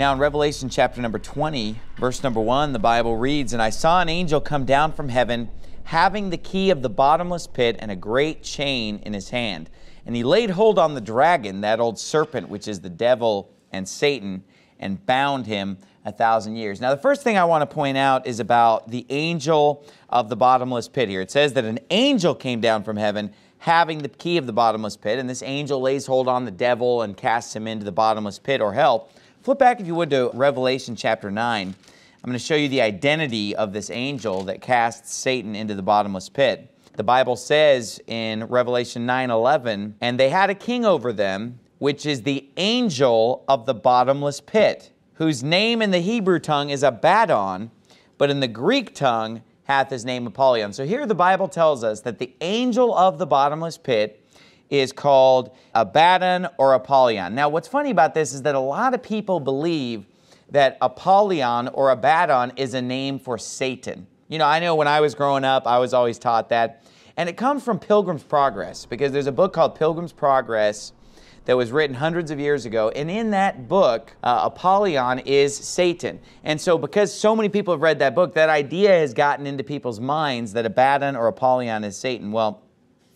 Now, in Revelation chapter number 20, verse number 1, the Bible reads, And I saw an angel come down from heaven, having the key of the bottomless pit and a great chain in his hand. And he laid hold on the dragon, that old serpent, which is the devil and Satan, and bound him a thousand years. Now, the first thing I want to point out is about the angel of the bottomless pit here. It says that an angel came down from heaven having the key of the bottomless pit, and this angel lays hold on the devil and casts him into the bottomless pit or hell. Flip back, if you would, to Revelation chapter 9. I'm going to show you the identity of this angel that casts Satan into the bottomless pit. The Bible says in Revelation 9 11, and they had a king over them, which is the angel of the bottomless pit, whose name in the Hebrew tongue is Abaddon, but in the Greek tongue hath his name Apollyon. So here the Bible tells us that the angel of the bottomless pit is called a Abaddon or Apollyon. Now, what's funny about this is that a lot of people believe that Apollyon or Abaddon is a name for Satan. You know, I know when I was growing up, I was always taught that. And it comes from Pilgrim's Progress because there's a book called Pilgrim's Progress that was written hundreds of years ago. And in that book, uh, Apollyon is Satan. And so, because so many people have read that book, that idea has gotten into people's minds that Abaddon or Apollyon is Satan. Well,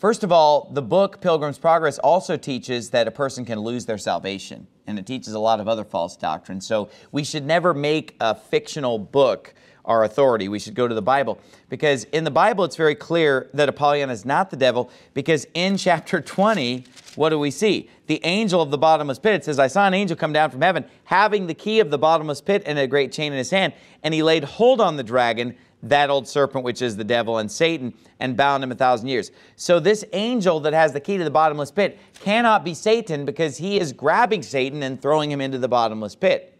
First of all, the book Pilgrim's Progress also teaches that a person can lose their salvation, and it teaches a lot of other false doctrines. So we should never make a fictional book our authority. We should go to the Bible because in the Bible it's very clear that Apollyon is not the devil because in chapter 20, what do we see? The angel of the bottomless pit. It says, I saw an angel come down from heaven, having the key of the bottomless pit and a great chain in his hand, and he laid hold on the dragon, that old serpent, which is the devil and Satan, and bound him a thousand years. So this angel that has the key to the bottomless pit cannot be Satan because he is grabbing Satan and throwing him into the bottomless pit.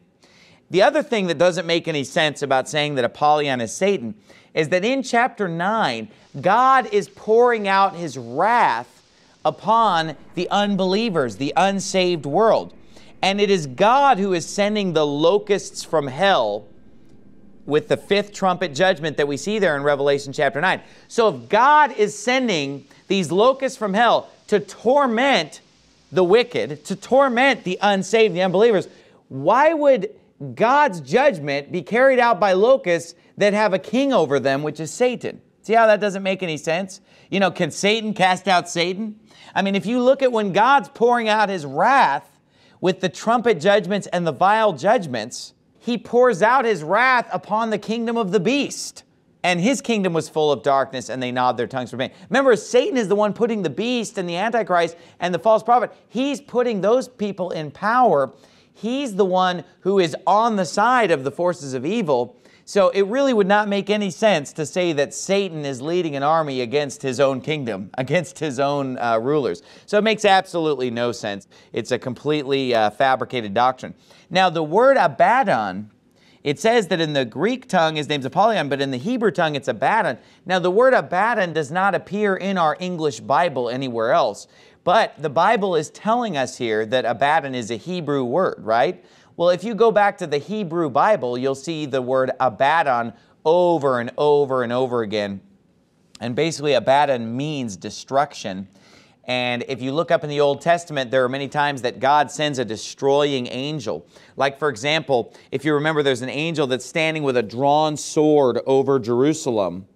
The other thing that doesn't make any sense about saying that Apollyon is Satan is that in chapter 9, God is pouring out his wrath upon the unbelievers, the unsaved world. And it is God who is sending the locusts from hell with the fifth trumpet judgment that we see there in Revelation chapter 9. So if God is sending these locusts from hell to torment the wicked, to torment the unsaved, the unbelievers, why would God's judgment be carried out by locusts that have a king over them, which is Satan. See how that doesn't make any sense? You know, can Satan cast out Satan? I mean, if you look at when God's pouring out his wrath with the trumpet judgments and the vial judgments, he pours out his wrath upon the kingdom of the beast. And his kingdom was full of darkness, and they gnawed their tongues for pain. Remember, Satan is the one putting the beast and the Antichrist and the false prophet. He's putting those people in power He's the one who is on the side of the forces of evil. So it really would not make any sense to say that Satan is leading an army against his own kingdom, against his own uh, rulers. So it makes absolutely no sense. It's a completely uh, fabricated doctrine. Now, the word Abaddon, it says that in the Greek tongue his name's Apollyon, but in the Hebrew tongue it's Abaddon. Now, the word Abaddon does not appear in our English Bible anywhere else. But the Bible is telling us here that Abaddon is a Hebrew word, right? Well, if you go back to the Hebrew Bible, you'll see the word Abaddon over and over and over again. And basically, Abaddon means destruction. And if you look up in the Old Testament, there are many times that God sends a destroying angel. Like, for example, if you remember, there's an angel that's standing with a drawn sword over Jerusalem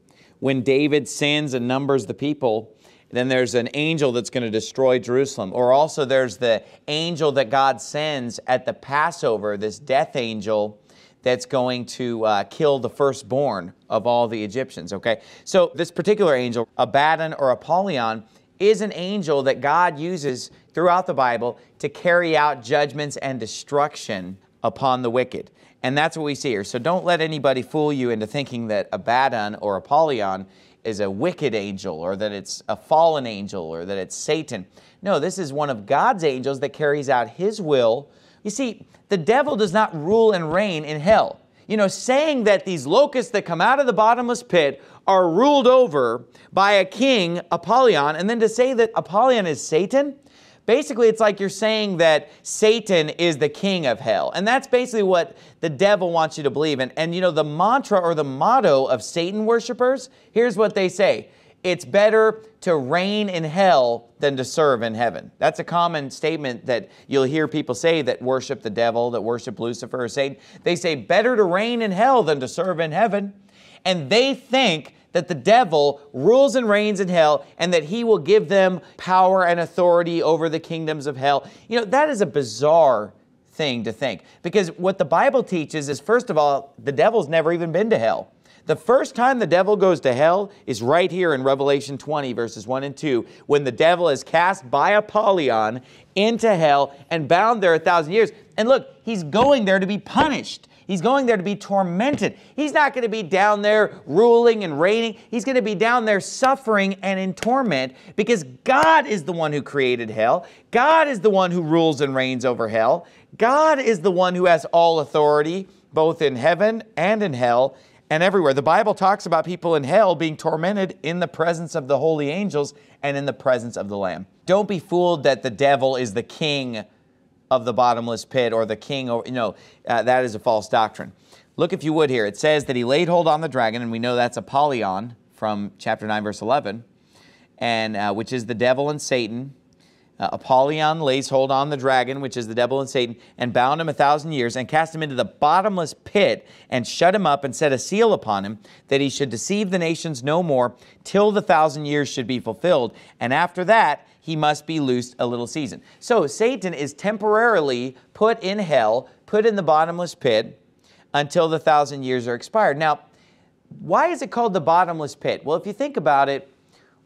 when David sins and numbers the people. Then there's an angel that's going to destroy Jerusalem. Or also there's the angel that God sends at the Passover, this death angel that's going to uh, kill the firstborn of all the Egyptians, okay? So this particular angel, Abaddon or Apollyon, is an angel that God uses throughout the Bible to carry out judgments and destruction upon the wicked. And that's what we see here. So don't let anybody fool you into thinking that Abaddon or Apollyon is a wicked angel or that it's a fallen angel or that it's Satan. No, this is one of God's angels that carries out his will. You see, the devil does not rule and reign in hell. You know, saying that these locusts that come out of the bottomless pit are ruled over by a king, Apollyon, and then to say that Apollyon is Satan, Basically, it's like you're saying that Satan is the king of hell. And that's basically what the devil wants you to believe. And, and you know, the mantra or the motto of Satan worshipers, here's what they say it's better to reign in hell than to serve in heaven. That's a common statement that you'll hear people say that worship the devil, that worship Lucifer or Satan. They say, better to reign in hell than to serve in heaven. And they think that the devil rules and reigns in hell and that he will give them power and authority over the kingdoms of hell. You know, that is a bizarre thing to think because what the Bible teaches is, first of all, the devil's never even been to hell. The first time the devil goes to hell is right here in Revelation 20, verses 1 and 2, when the devil is cast by Apollyon into hell and bound there a thousand years. And look, he's going there to be punished. He's going there to be tormented. He's not going to be down there ruling and reigning. He's going to be down there suffering and in torment because God is the one who created hell. God is the one who rules and reigns over hell. God is the one who has all authority, both in heaven and in hell and everywhere. The Bible talks about people in hell being tormented in the presence of the holy angels and in the presence of the Lamb. Don't be fooled that the devil is the king of the bottomless pit or the king, or, you know, uh, that is a false doctrine. Look, if you would, here. It says that he laid hold on the dragon, and we know that's Apollyon from chapter 9, verse 11, and uh, which is the devil and Satan uh, Apollyon lays hold on the dragon, which is the devil and Satan, and bound him a thousand years, and cast him into the bottomless pit, and shut him up, and set a seal upon him, that he should deceive the nations no more, till the thousand years should be fulfilled. And after that, he must be loosed a little season. So Satan is temporarily put in hell, put in the bottomless pit, until the thousand years are expired. Now, why is it called the bottomless pit? Well, if you think about it,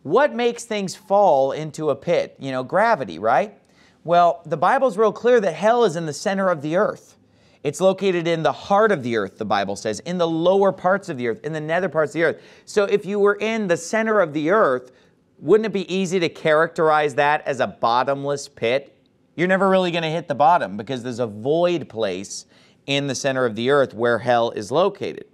what makes things fall into a pit? You know, gravity, right? Well, the Bible's real clear that hell is in the center of the earth. It's located in the heart of the earth, the Bible says, in the lower parts of the earth, in the nether parts of the earth. So if you were in the center of the earth, wouldn't it be easy to characterize that as a bottomless pit? You're never really going to hit the bottom because there's a void place in the center of the earth where hell is located.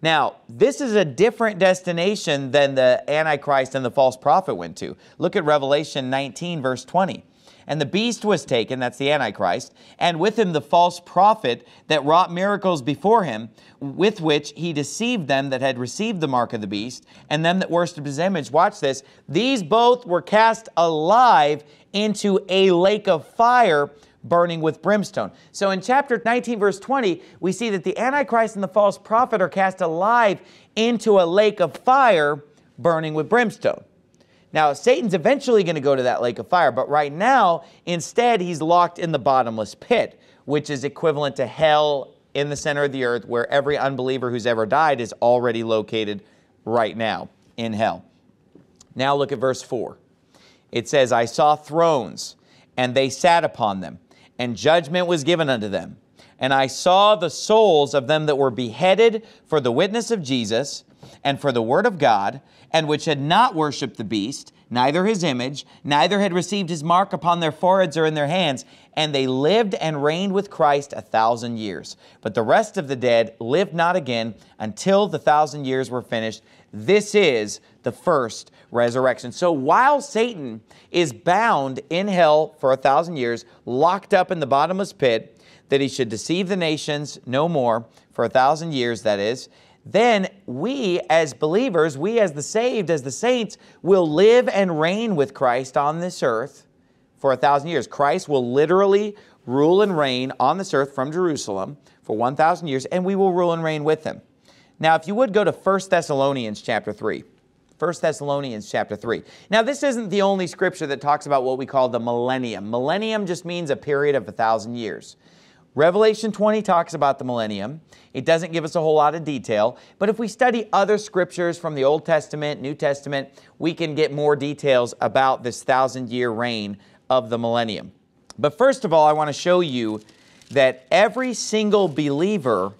Now, this is a different destination than the Antichrist and the false prophet went to. Look at Revelation 19, verse 20. And the beast was taken, that's the Antichrist, and with him the false prophet that wrought miracles before him, with which he deceived them that had received the mark of the beast, and them that worshipped his image. Watch this. These both were cast alive into a lake of fire burning with brimstone. So in chapter 19, verse 20, we see that the Antichrist and the false prophet are cast alive into a lake of fire burning with brimstone. Now, Satan's eventually going to go to that lake of fire, but right now, instead, he's locked in the bottomless pit, which is equivalent to hell in the center of the earth, where every unbeliever who's ever died is already located right now in hell. Now, look at verse 4. It says, I saw thrones, and they sat upon them and judgment was given unto them. And I saw the souls of them that were beheaded for the witness of Jesus and for the word of God, and which had not worshipped the beast, neither his image, neither had received his mark upon their foreheads or in their hands, and they lived and reigned with Christ a thousand years. But the rest of the dead lived not again until the thousand years were finished. This is the first resurrection. So while Satan is bound in hell for a thousand years, locked up in the bottomless pit, that he should deceive the nations no more for a thousand years, that is, then we as believers, we as the saved, as the saints, will live and reign with Christ on this earth for a thousand years. Christ will literally rule and reign on this earth from Jerusalem for 1,000 years, and we will rule and reign with him. Now, if you would go to 1 Thessalonians chapter 3. 1 Thessalonians chapter 3. Now, this isn't the only scripture that talks about what we call the millennium. Millennium just means a period of a thousand years. Revelation 20 talks about the millennium. It doesn't give us a whole lot of detail, but if we study other scriptures from the Old Testament, New Testament, we can get more details about this thousand year reign of the millennium. But first of all, I want to show you that every single believer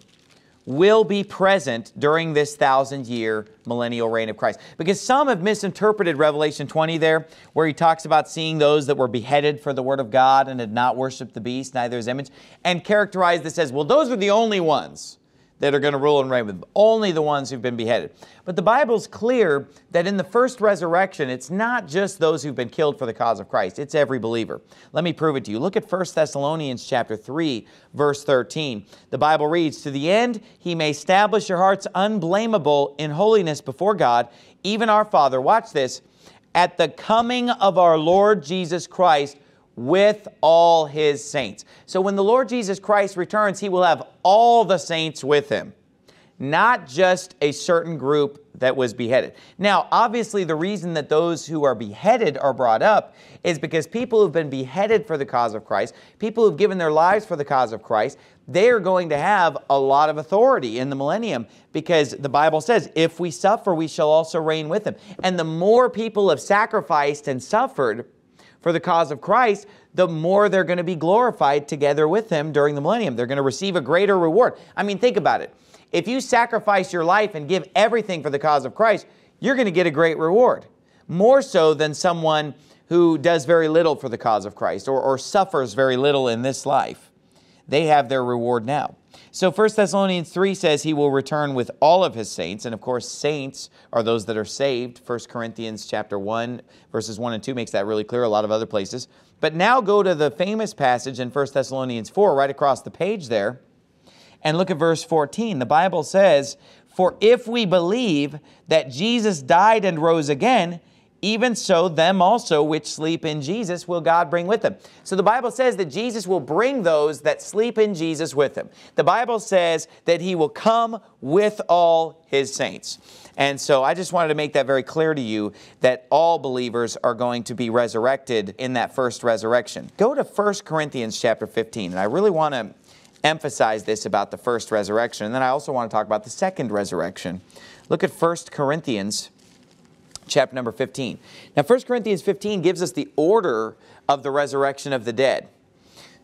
will be present during this thousand year millennial reign of Christ. Because some have misinterpreted Revelation 20 there, where he talks about seeing those that were beheaded for the word of God and had not worshiped the beast, neither his image, and characterized this as, well, those are the only ones that are going to rule and reign with. Only the ones who've been beheaded. But the Bible's clear that in the first resurrection, it's not just those who've been killed for the cause of Christ. It's every believer. Let me prove it to you. Look at 1 Thessalonians chapter 3, verse 13. The Bible reads, To the end he may establish your hearts unblameable in holiness before God, even our Father. Watch this. At the coming of our Lord Jesus Christ with all his saints. So when the Lord Jesus Christ returns, he will have all the saints with him, not just a certain group that was beheaded. Now, obviously, the reason that those who are beheaded are brought up is because people who've been beheaded for the cause of Christ, people who've given their lives for the cause of Christ, they are going to have a lot of authority in the millennium because the Bible says, if we suffer, we shall also reign with him. And the more people have sacrificed and suffered, for the cause of Christ, the more they're going to be glorified together with Him during the millennium. They're going to receive a greater reward. I mean, think about it. If you sacrifice your life and give everything for the cause of Christ, you're going to get a great reward. More so than someone who does very little for the cause of Christ or, or suffers very little in this life. They have their reward now. So 1 Thessalonians 3 says he will return with all of his saints. And of course, saints are those that are saved. 1 Corinthians chapter 1, verses 1 and 2 makes that really clear, a lot of other places. But now go to the famous passage in 1 Thessalonians 4, right across the page there, and look at verse 14. The Bible says, For if we believe that Jesus died and rose again, even so them also which sleep in Jesus will God bring with them. So the Bible says that Jesus will bring those that sleep in Jesus with him. The Bible says that he will come with all his saints. And so I just wanted to make that very clear to you that all believers are going to be resurrected in that first resurrection. Go to 1 Corinthians chapter 15, and I really want to emphasize this about the first resurrection, and then I also want to talk about the second resurrection. Look at 1 Corinthians chapter number 15. Now, 1 Corinthians 15 gives us the order of the resurrection of the dead.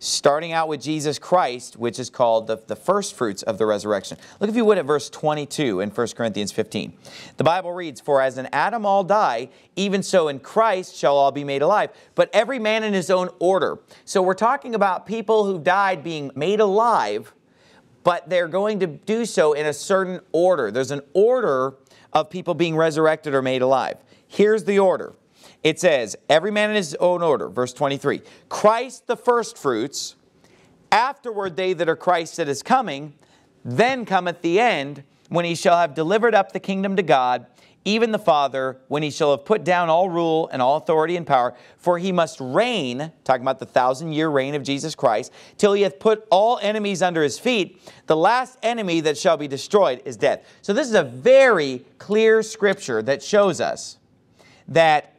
Starting out with Jesus Christ, which is called the, the first fruits of the resurrection. Look, if you would, at verse 22 in 1 Corinthians 15. The Bible reads, For as in Adam all die, even so in Christ shall all be made alive, but every man in his own order. So we're talking about people who died being made alive, but they're going to do so in a certain order. There's an order of people being resurrected or made alive. Here's the order. It says, every man in his own order, verse 23. Christ the firstfruits, afterward they that are Christ that is coming, then cometh the end, when he shall have delivered up the kingdom to God, even the Father, when he shall have put down all rule and all authority and power, for he must reign, talking about the thousand year reign of Jesus Christ, till he hath put all enemies under his feet. The last enemy that shall be destroyed is death. So this is a very clear scripture that shows us that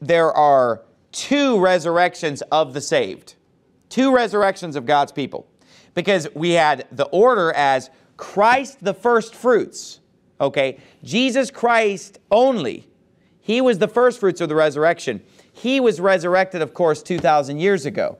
there are two resurrections of the saved, two resurrections of God's people. Because we had the order as Christ the first fruits Okay? Jesus Christ only. He was the first fruits of the resurrection. He was resurrected, of course, 2,000 years ago.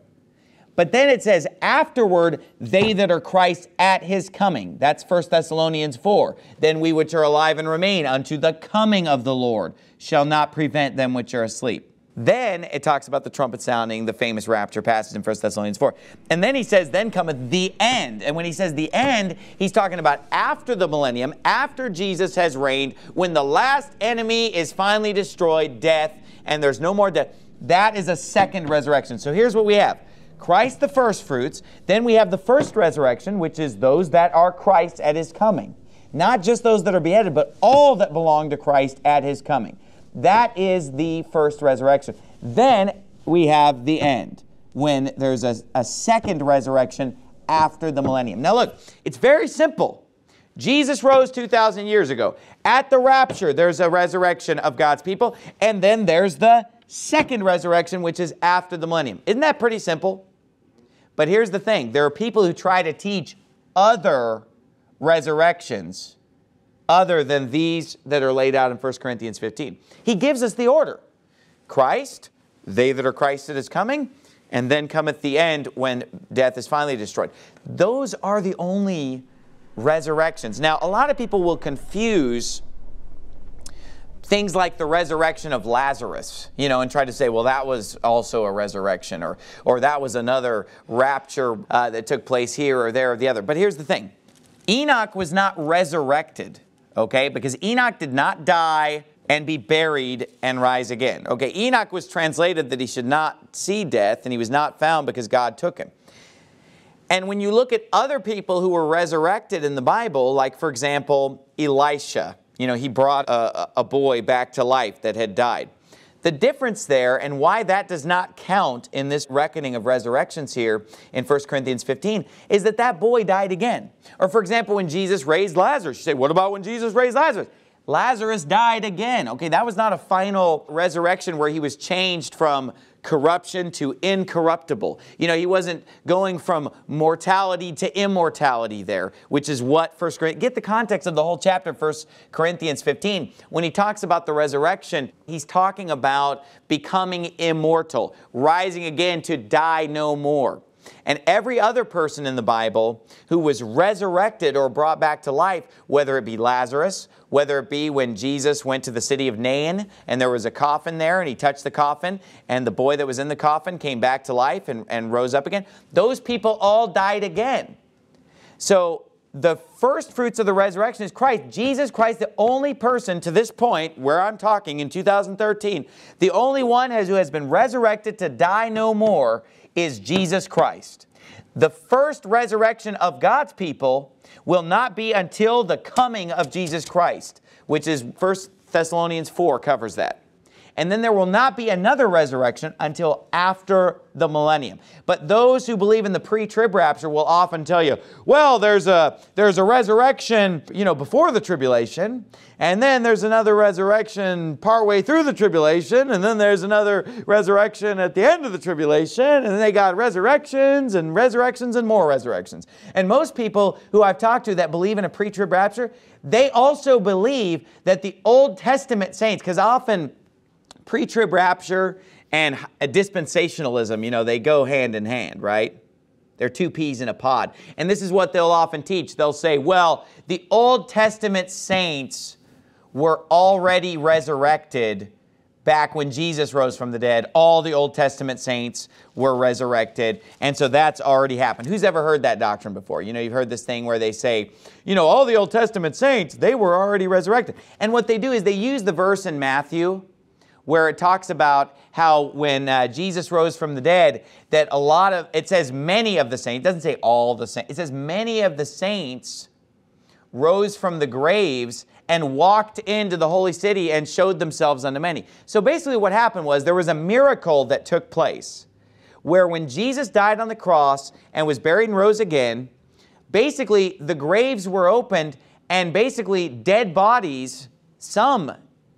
But then it says, afterward, they that are Christ at his coming. That's 1 Thessalonians 4. Then we which are alive and remain unto the coming of the Lord shall not prevent them which are asleep. Then it talks about the trumpet sounding, the famous rapture passage in 1 Thessalonians 4. And then he says, then cometh the end. And when he says the end, he's talking about after the millennium, after Jesus has reigned, when the last enemy is finally destroyed, death, and there's no more death. That is a second resurrection. So here's what we have. Christ the first fruits. Then we have the first resurrection, which is those that are Christ at his coming. Not just those that are beheaded, but all that belong to Christ at his coming. That is the first resurrection. Then we have the end, when there's a, a second resurrection after the millennium. Now, look, it's very simple. Jesus rose 2,000 years ago. At the rapture, there's a resurrection of God's people, and then there's the second resurrection, which is after the millennium. Isn't that pretty simple? But here's the thing there are people who try to teach other resurrections other than these that are laid out in 1 Corinthians 15. He gives us the order Christ, they that are Christ that is coming, and then cometh the end when death is finally destroyed. Those are the only resurrections. Now, a lot of people will confuse things like the resurrection of Lazarus, you know, and try to say, well, that was also a resurrection, or, or that was another rapture uh, that took place here or there or the other. But here's the thing Enoch was not resurrected, okay? Because Enoch did not die and be buried and rise again. Okay, Enoch was translated that he should not see death and he was not found because God took him. And when you look at other people who were resurrected in the Bible, like for example, Elisha, you know, he brought a, a boy back to life that had died. The difference there and why that does not count in this reckoning of resurrections here in 1 Corinthians 15 is that that boy died again. Or for example, when Jesus raised Lazarus, you say, what about when Jesus raised Lazarus? Lazarus died again. Okay, that was not a final resurrection where he was changed from corruption to incorruptible. You know, he wasn't going from mortality to immortality there, which is what First Corinthians, get the context of the whole chapter, First Corinthians 15. When he talks about the resurrection, he's talking about becoming immortal, rising again to die no more. And every other person in the Bible who was resurrected or brought back to life, whether it be Lazarus whether it be when Jesus went to the city of Nain and there was a coffin there and he touched the coffin and the boy that was in the coffin came back to life and, and rose up again. Those people all died again. So the first fruits of the resurrection is Christ. Jesus Christ, the only person to this point where I'm talking in 2013, the only one has, who has been resurrected to die no more is Jesus Christ. The first resurrection of God's people will not be until the coming of Jesus Christ, which is 1 Thessalonians 4 covers that. And then there will not be another resurrection until after the millennium. But those who believe in the pre-trib rapture will often tell you, well, there's a there's a resurrection, you know, before the tribulation, and then there's another resurrection partway through the tribulation, and then there's another resurrection at the end of the tribulation, and then they got resurrections and resurrections and more resurrections. And most people who I've talked to that believe in a pre-trib rapture, they also believe that the Old Testament saints, because often pre-trib rapture and dispensationalism, you know, they go hand in hand, right? They're two peas in a pod. And this is what they'll often teach. They'll say, well, the Old Testament saints were already resurrected back when Jesus rose from the dead. All the Old Testament saints were resurrected. And so that's already happened. Who's ever heard that doctrine before? You know, you've heard this thing where they say, you know, all the Old Testament saints, they were already resurrected. And what they do is they use the verse in Matthew where it talks about how when uh, Jesus rose from the dead, that a lot of, it says many of the saints, it doesn't say all the saints, it says many of the saints rose from the graves and walked into the holy city and showed themselves unto many. So basically what happened was there was a miracle that took place where when Jesus died on the cross and was buried and rose again, basically the graves were opened and basically dead bodies, some,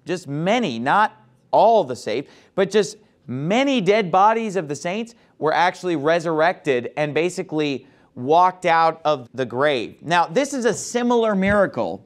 just many, not all the saved, but just many dead bodies of the saints were actually resurrected and basically walked out of the grave. Now, this is a similar miracle.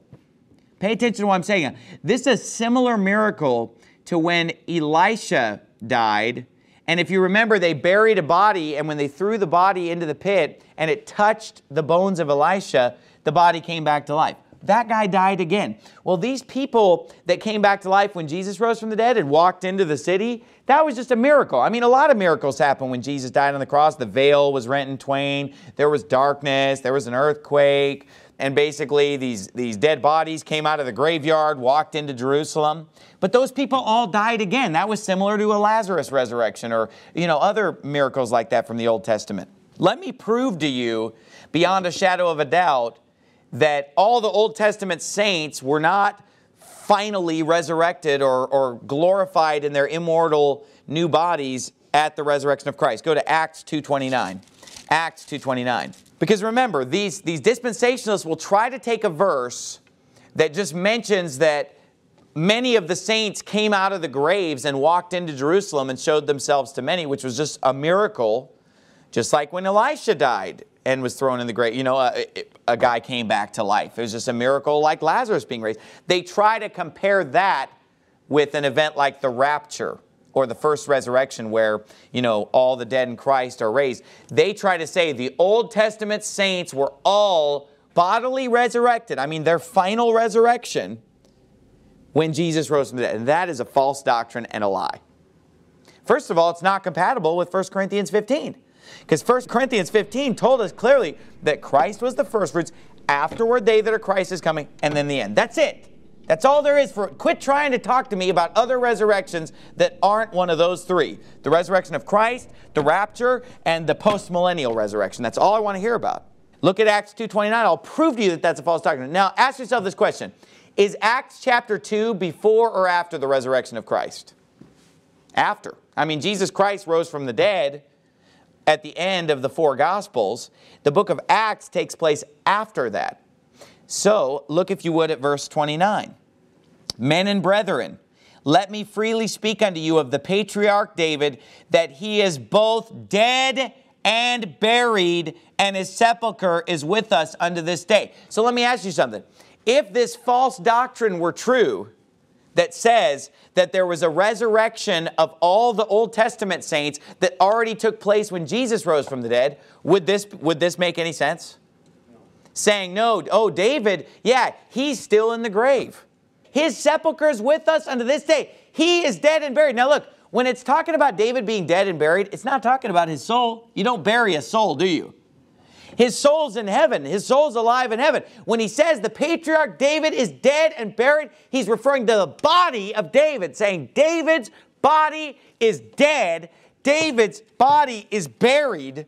Pay attention to what I'm saying. This is a similar miracle to when Elisha died. And if you remember, they buried a body, and when they threw the body into the pit and it touched the bones of Elisha, the body came back to life that guy died again. Well, these people that came back to life when Jesus rose from the dead and walked into the city, that was just a miracle. I mean, a lot of miracles happened when Jesus died on the cross. The veil was rent in twain, there was darkness, there was an earthquake, and basically these, these dead bodies came out of the graveyard, walked into Jerusalem. But those people all died again. That was similar to a Lazarus resurrection or, you know, other miracles like that from the Old Testament. Let me prove to you, beyond a shadow of a doubt, that all the Old Testament saints were not finally resurrected or, or glorified in their immortal new bodies at the resurrection of Christ. Go to Acts 2.29. Acts 2.29. Because remember, these, these dispensationalists will try to take a verse that just mentions that many of the saints came out of the graves and walked into Jerusalem and showed themselves to many, which was just a miracle, just like when Elisha died and was thrown in the grave. You know, a, a, guy came back to life. It was just a miracle like Lazarus being raised. They try to compare that with an event like the rapture or the first resurrection where, you know, all the dead in Christ are raised. They try to say the Old Testament saints were all bodily resurrected. I mean, their final resurrection when Jesus rose from the dead. And that is a false doctrine and a lie. First of all, it's not compatible with 1 Corinthians 15. Because 1 Corinthians 15 told us clearly that Christ was the first fruits. afterward they that are Christ is coming, and then the end. That's it. That's all there is for it. Quit trying to talk to me about other resurrections that aren't one of those three. The resurrection of Christ, the rapture, and the post-millennial resurrection. That's all I want to hear about. Look at Acts 2.29. I'll prove to you that that's a false doctrine. Now, ask yourself this question. Is Acts chapter 2 before or after the resurrection of Christ? After. I mean, Jesus Christ rose from the dead at the end of the four Gospels. The book of Acts takes place after that. So, look if you would at verse 29. Men and brethren, let me freely speak unto you of the patriarch David, that he is both dead and buried, and his sepulchre is with us unto this day. So let me ask you something. If this false doctrine were true, that says that there was a resurrection of all the Old Testament saints that already took place when Jesus rose from the dead, would this, would this make any sense? Saying, no, oh, David, yeah, he's still in the grave. His sepulchre is with us unto this day. He is dead and buried. Now, look, when it's talking about David being dead and buried, it's not talking about his soul. You don't bury a soul, do you? His soul's in heaven. His soul's alive in heaven. When he says the patriarch David is dead and buried, he's referring to the body of David, saying David's body is dead. David's body is buried.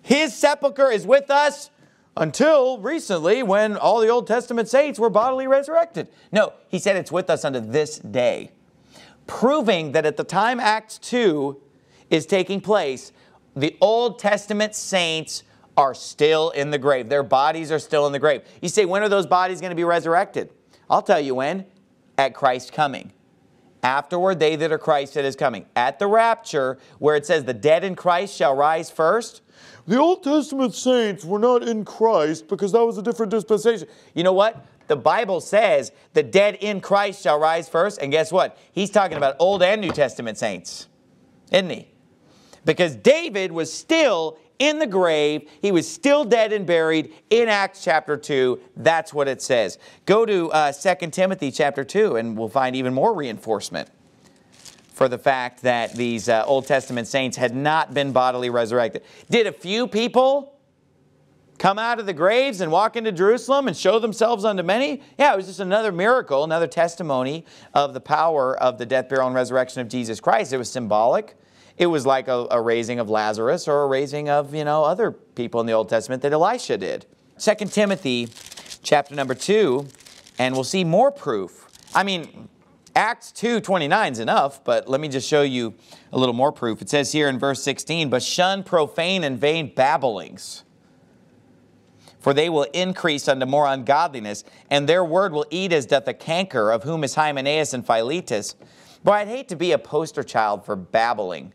His sepulchre is with us until recently when all the Old Testament saints were bodily resurrected. No, he said it's with us unto this day proving that at the time Acts 2 is taking place, the Old Testament saints are still in the grave. Their bodies are still in the grave. You say, when are those bodies going to be resurrected? I'll tell you when. At Christ's coming. Afterward, they that are Christ that is coming. At the rapture, where it says the dead in Christ shall rise first, the Old Testament saints were not in Christ because that was a different dispensation. You know what? the Bible says the dead in Christ shall rise first. And guess what? He's talking about Old and New Testament saints, isn't he? Because David was still in the grave. He was still dead and buried in Acts chapter 2. That's what it says. Go to uh, 2 Timothy chapter 2 and we'll find even more reinforcement for the fact that these uh, Old Testament saints had not been bodily resurrected. Did a few people come out of the graves and walk into Jerusalem and show themselves unto many? Yeah, it was just another miracle, another testimony of the power of the death, burial, and resurrection of Jesus Christ. It was symbolic. It was like a, a raising of Lazarus or a raising of, you know, other people in the Old Testament that Elisha did. 2 Timothy chapter number 2, and we'll see more proof. I mean, Acts 2.29 is enough, but let me just show you a little more proof. It says here in verse 16, But shun profane and vain babblings for they will increase unto more ungodliness, and their word will eat as doth a canker, of whom is Hymenaeus and Philetus. Boy, I'd hate to be a poster child for babbling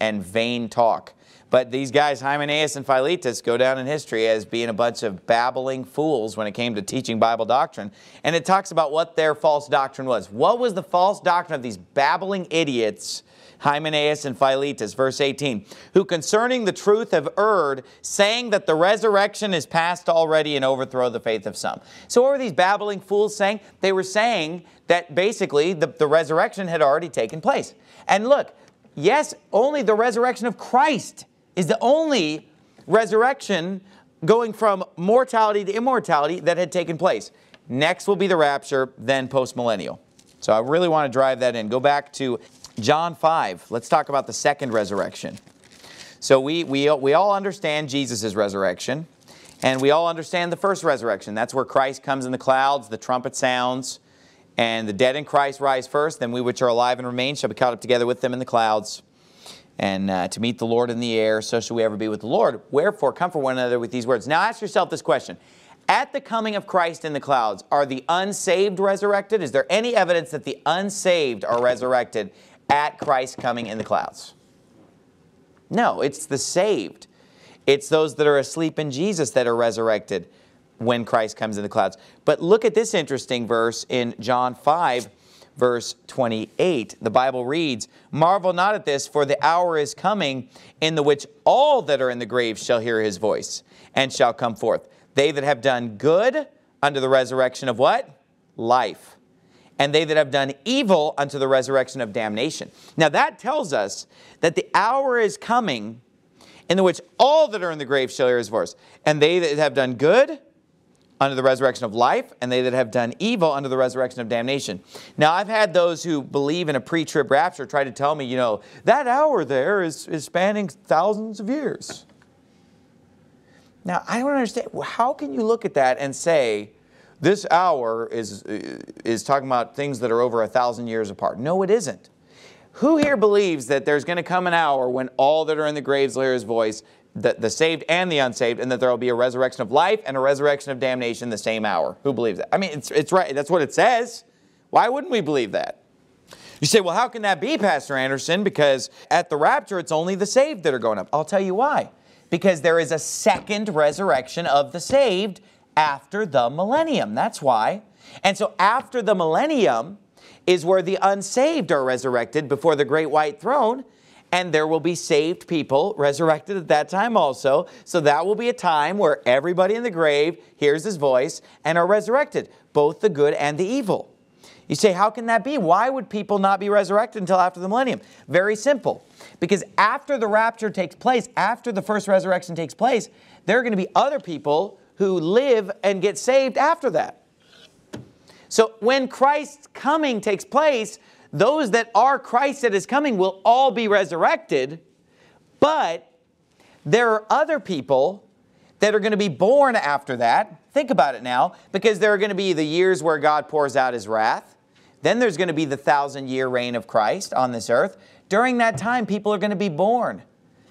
and vain talk. But these guys, Hymenaeus and Philetus, go down in history as being a bunch of babbling fools when it came to teaching Bible doctrine. And it talks about what their false doctrine was. What was the false doctrine of these babbling idiots Hymenaeus and Philetus. Verse 18, who concerning the truth have erred, saying that the resurrection is past already and overthrow the faith of some. So what were these babbling fools saying? They were saying that basically the, the resurrection had already taken place. And look, yes, only the resurrection of Christ is the only resurrection going from mortality to immortality that had taken place. Next will be the rapture, then postmillennial. So I really want to drive that in. Go back to John 5, let's talk about the second resurrection. So we, we, we all understand Jesus' resurrection, and we all understand the first resurrection. That's where Christ comes in the clouds, the trumpet sounds, and the dead in Christ rise first. Then we which are alive and remain shall be caught up together with them in the clouds, and uh, to meet the Lord in the air, so shall we ever be with the Lord. Wherefore, comfort one another with these words. Now ask yourself this question. At the coming of Christ in the clouds, are the unsaved resurrected? Is there any evidence that the unsaved are resurrected at Christ coming in the clouds. No, it's the saved. It's those that are asleep in Jesus that are resurrected when Christ comes in the clouds. But look at this interesting verse in John 5, verse 28. The Bible reads, Marvel not at this, for the hour is coming in the which all that are in the grave shall hear his voice and shall come forth. They that have done good unto the resurrection of what? Life and they that have done evil unto the resurrection of damnation. Now that tells us that the hour is coming in the which all that are in the grave shall hear his voice, and they that have done good under the resurrection of life, and they that have done evil under the resurrection of damnation. Now, I've had those who believe in a pre trib rapture try to tell me, you know, that hour there is, is spanning thousands of years. Now, I don't understand. How can you look at that and say, this hour is, is talking about things that are over a thousand years apart? No, it isn't. Who here believes that there's going to come an hour when all that are in the graves will hear his voice the, the saved and the unsaved, and that there will be a resurrection of life and a resurrection of damnation the same hour. Who believes that? I mean, it's, it's right. That's what it says. Why wouldn't we believe that? You say, well, how can that be, Pastor Anderson? Because at the rapture, it's only the saved that are going up. I'll tell you why. Because there is a second resurrection of the saved after the millennium. That's why. And so after the millennium is where the unsaved are resurrected before the great white throne and there will be saved people resurrected at that time also. So that will be a time where everybody in the grave hears his voice and are resurrected, both the good and the evil. You say, how can that be? Why would people not be resurrected until after the millennium? Very simple. Because after the rapture takes place, after the first resurrection takes place, there are going to be other people who live and get saved after that. So when Christ's coming takes place, those that are Christ that is coming will all be resurrected, but there are other people that are going to be born after that. Think about it now, because there are going to be the years where God pours out his wrath. Then there's going to be the thousand year reign of Christ on this earth. During that time, people are going to be born.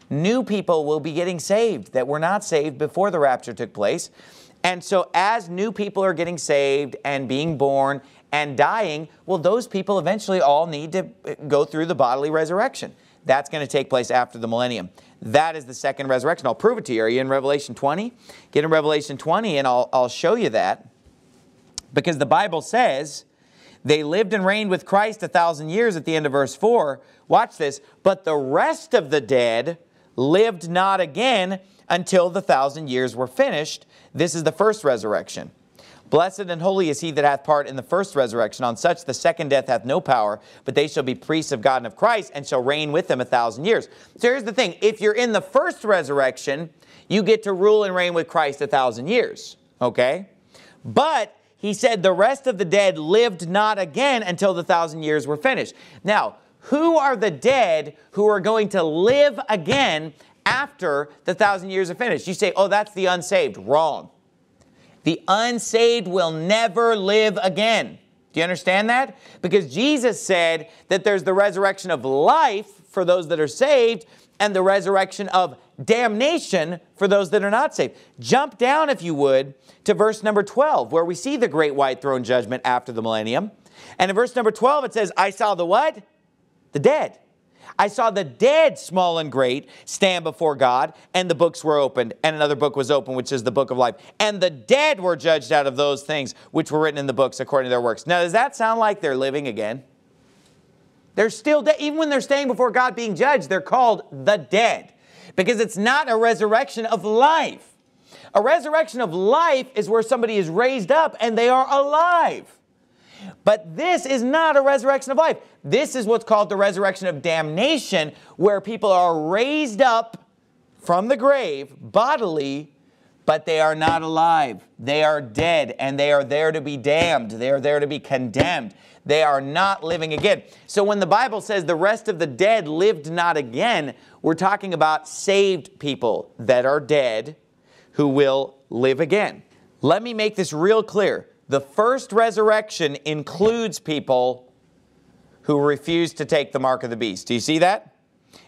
New people will be getting saved that were not saved before the rapture took place. And so, as new people are getting saved and being born and dying, well, those people eventually all need to uh, go through the bodily resurrection. That's going to take place after the millennium. That is the second resurrection. I'll prove it to you. Are you in Revelation 20? Get in Revelation 20 and I'll, I'll show you that. Because the Bible says they lived and reigned with Christ a thousand years at the end of verse 4. Watch this. But the rest of the dead lived not again until the thousand years were finished. This is the first resurrection. Blessed and holy is he that hath part in the first resurrection. On such the second death hath no power, but they shall be priests of God and of Christ, and shall reign with him a thousand years. So here's the thing if you're in the first resurrection, you get to rule and reign with Christ a thousand years. Okay? But he said the rest of the dead lived not again until the thousand years were finished. Now, who are the dead who are going to live again after the thousand years are finished? You say, oh, that's the unsaved. Wrong. The unsaved will never live again. Do you understand that? Because Jesus said that there's the resurrection of life for those that are saved and the resurrection of damnation for those that are not saved. Jump down, if you would, to verse number 12, where we see the great white throne judgment after the millennium. And in verse number 12, it says, I saw the what? The dead I saw the dead, small and great, stand before God, and the books were opened, and another book was opened, which is the book of life. And the dead were judged out of those things which were written in the books according to their works. Now, does that sound like they're living again? They're still dead. Even when they're staying before God being judged, they're called the dead because it's not a resurrection of life. A resurrection of life is where somebody is raised up and they are alive. But this is not a resurrection of life. This is what's called the resurrection of damnation, where people are raised up from the grave bodily, but they are not alive. They are dead and they are there to be damned. They are there to be condemned. They are not living again. So when the Bible says the rest of the dead lived not again, we're talking about saved people that are dead who will live again. Let me make this real clear. The first resurrection includes people who refuse to take the mark of the beast. Do you see that?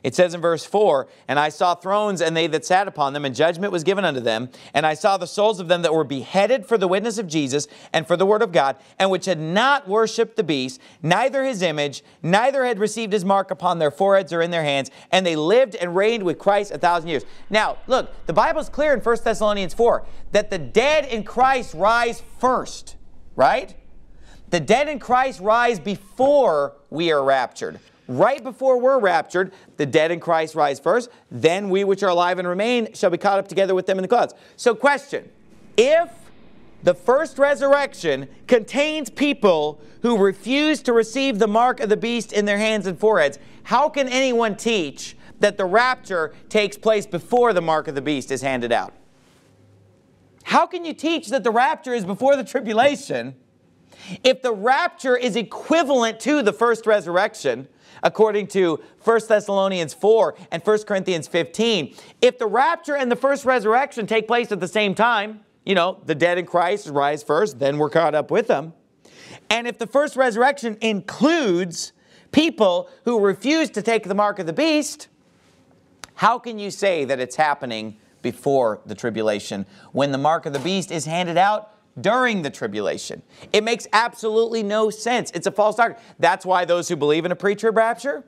It says in verse 4 And I saw thrones, and they that sat upon them, and judgment was given unto them. And I saw the souls of them that were beheaded for the witness of Jesus and for the word of God, and which had not worshipped the beast, neither his image, neither had received his mark upon their foreheads or in their hands. And they lived and reigned with Christ a thousand years. Now, look, the Bible is clear in 1 Thessalonians 4 that the dead in Christ rise first, right? The dead in Christ rise before we are raptured right before we're raptured, the dead in Christ rise first, then we which are alive and remain shall be caught up together with them in the clouds. So, question if the first resurrection contains people who refuse to receive the mark of the beast in their hands and foreheads, how can anyone teach that the rapture takes place before the mark of the beast is handed out? How can you teach that the rapture is before the tribulation if the rapture is equivalent to the first resurrection? According to 1 Thessalonians 4 and 1 Corinthians 15, if the rapture and the first resurrection take place at the same time, you know, the dead in Christ rise first, then we're caught up with them. And if the first resurrection includes people who refuse to take the mark of the beast, how can you say that it's happening before the tribulation when the mark of the beast is handed out during the tribulation? It makes absolutely no sense. It's a false doctrine. That's why those who believe in a pre-trib rapture,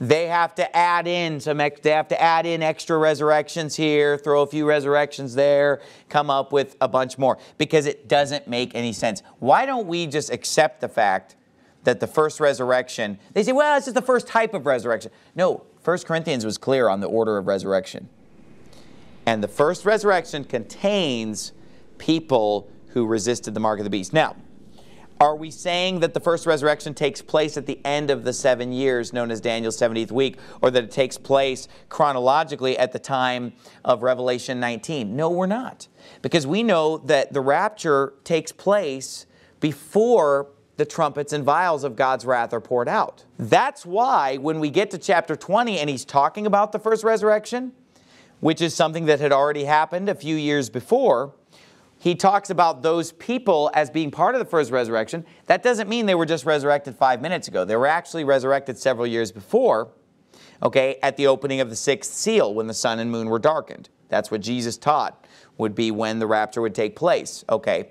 they have to add in some they have to add in extra resurrections here throw a few resurrections there come up with a bunch more because it doesn't make any sense why don't we just accept the fact that the first resurrection they say well it's just the first type of resurrection no 1 corinthians was clear on the order of resurrection and the first resurrection contains people who resisted the mark of the beast now are we saying that the first resurrection takes place at the end of the seven years, known as Daniel's 70th week, or that it takes place chronologically at the time of Revelation 19? No, we're not. Because we know that the rapture takes place before the trumpets and vials of God's wrath are poured out. That's why when we get to chapter 20 and he's talking about the first resurrection, which is something that had already happened a few years before, he talks about those people as being part of the first resurrection. That doesn't mean they were just resurrected five minutes ago. They were actually resurrected several years before, okay, at the opening of the sixth seal when the sun and moon were darkened. That's what Jesus taught would be when the rapture would take place, okay.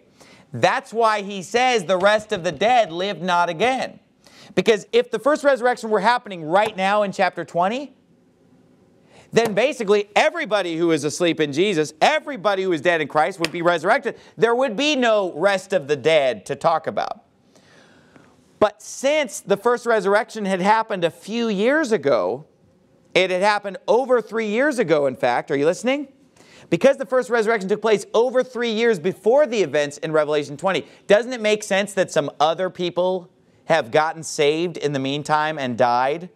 That's why he says the rest of the dead live not again. Because if the first resurrection were happening right now in chapter 20, then basically everybody who is asleep in Jesus, everybody who is dead in Christ would be resurrected. There would be no rest of the dead to talk about. But since the first resurrection had happened a few years ago, it had happened over three years ago, in fact. Are you listening? Because the first resurrection took place over three years before the events in Revelation 20, doesn't it make sense that some other people have gotten saved in the meantime and died?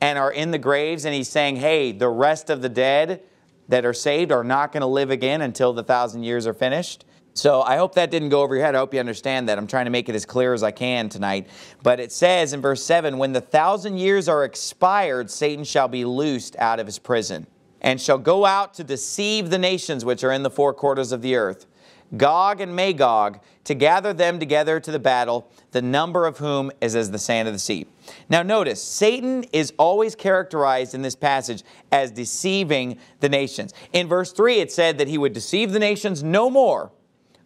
And are in the graves, and he's saying, hey, the rest of the dead that are saved are not going to live again until the thousand years are finished. So I hope that didn't go over your head. I hope you understand that. I'm trying to make it as clear as I can tonight. But it says in verse 7 When the thousand years are expired, Satan shall be loosed out of his prison, and shall go out to deceive the nations which are in the four quarters of the earth Gog and Magog, to gather them together to the battle, the number of whom is as the sand of the sea. Now notice, Satan is always characterized in this passage as deceiving the nations. In verse 3, it said that he would deceive the nations no more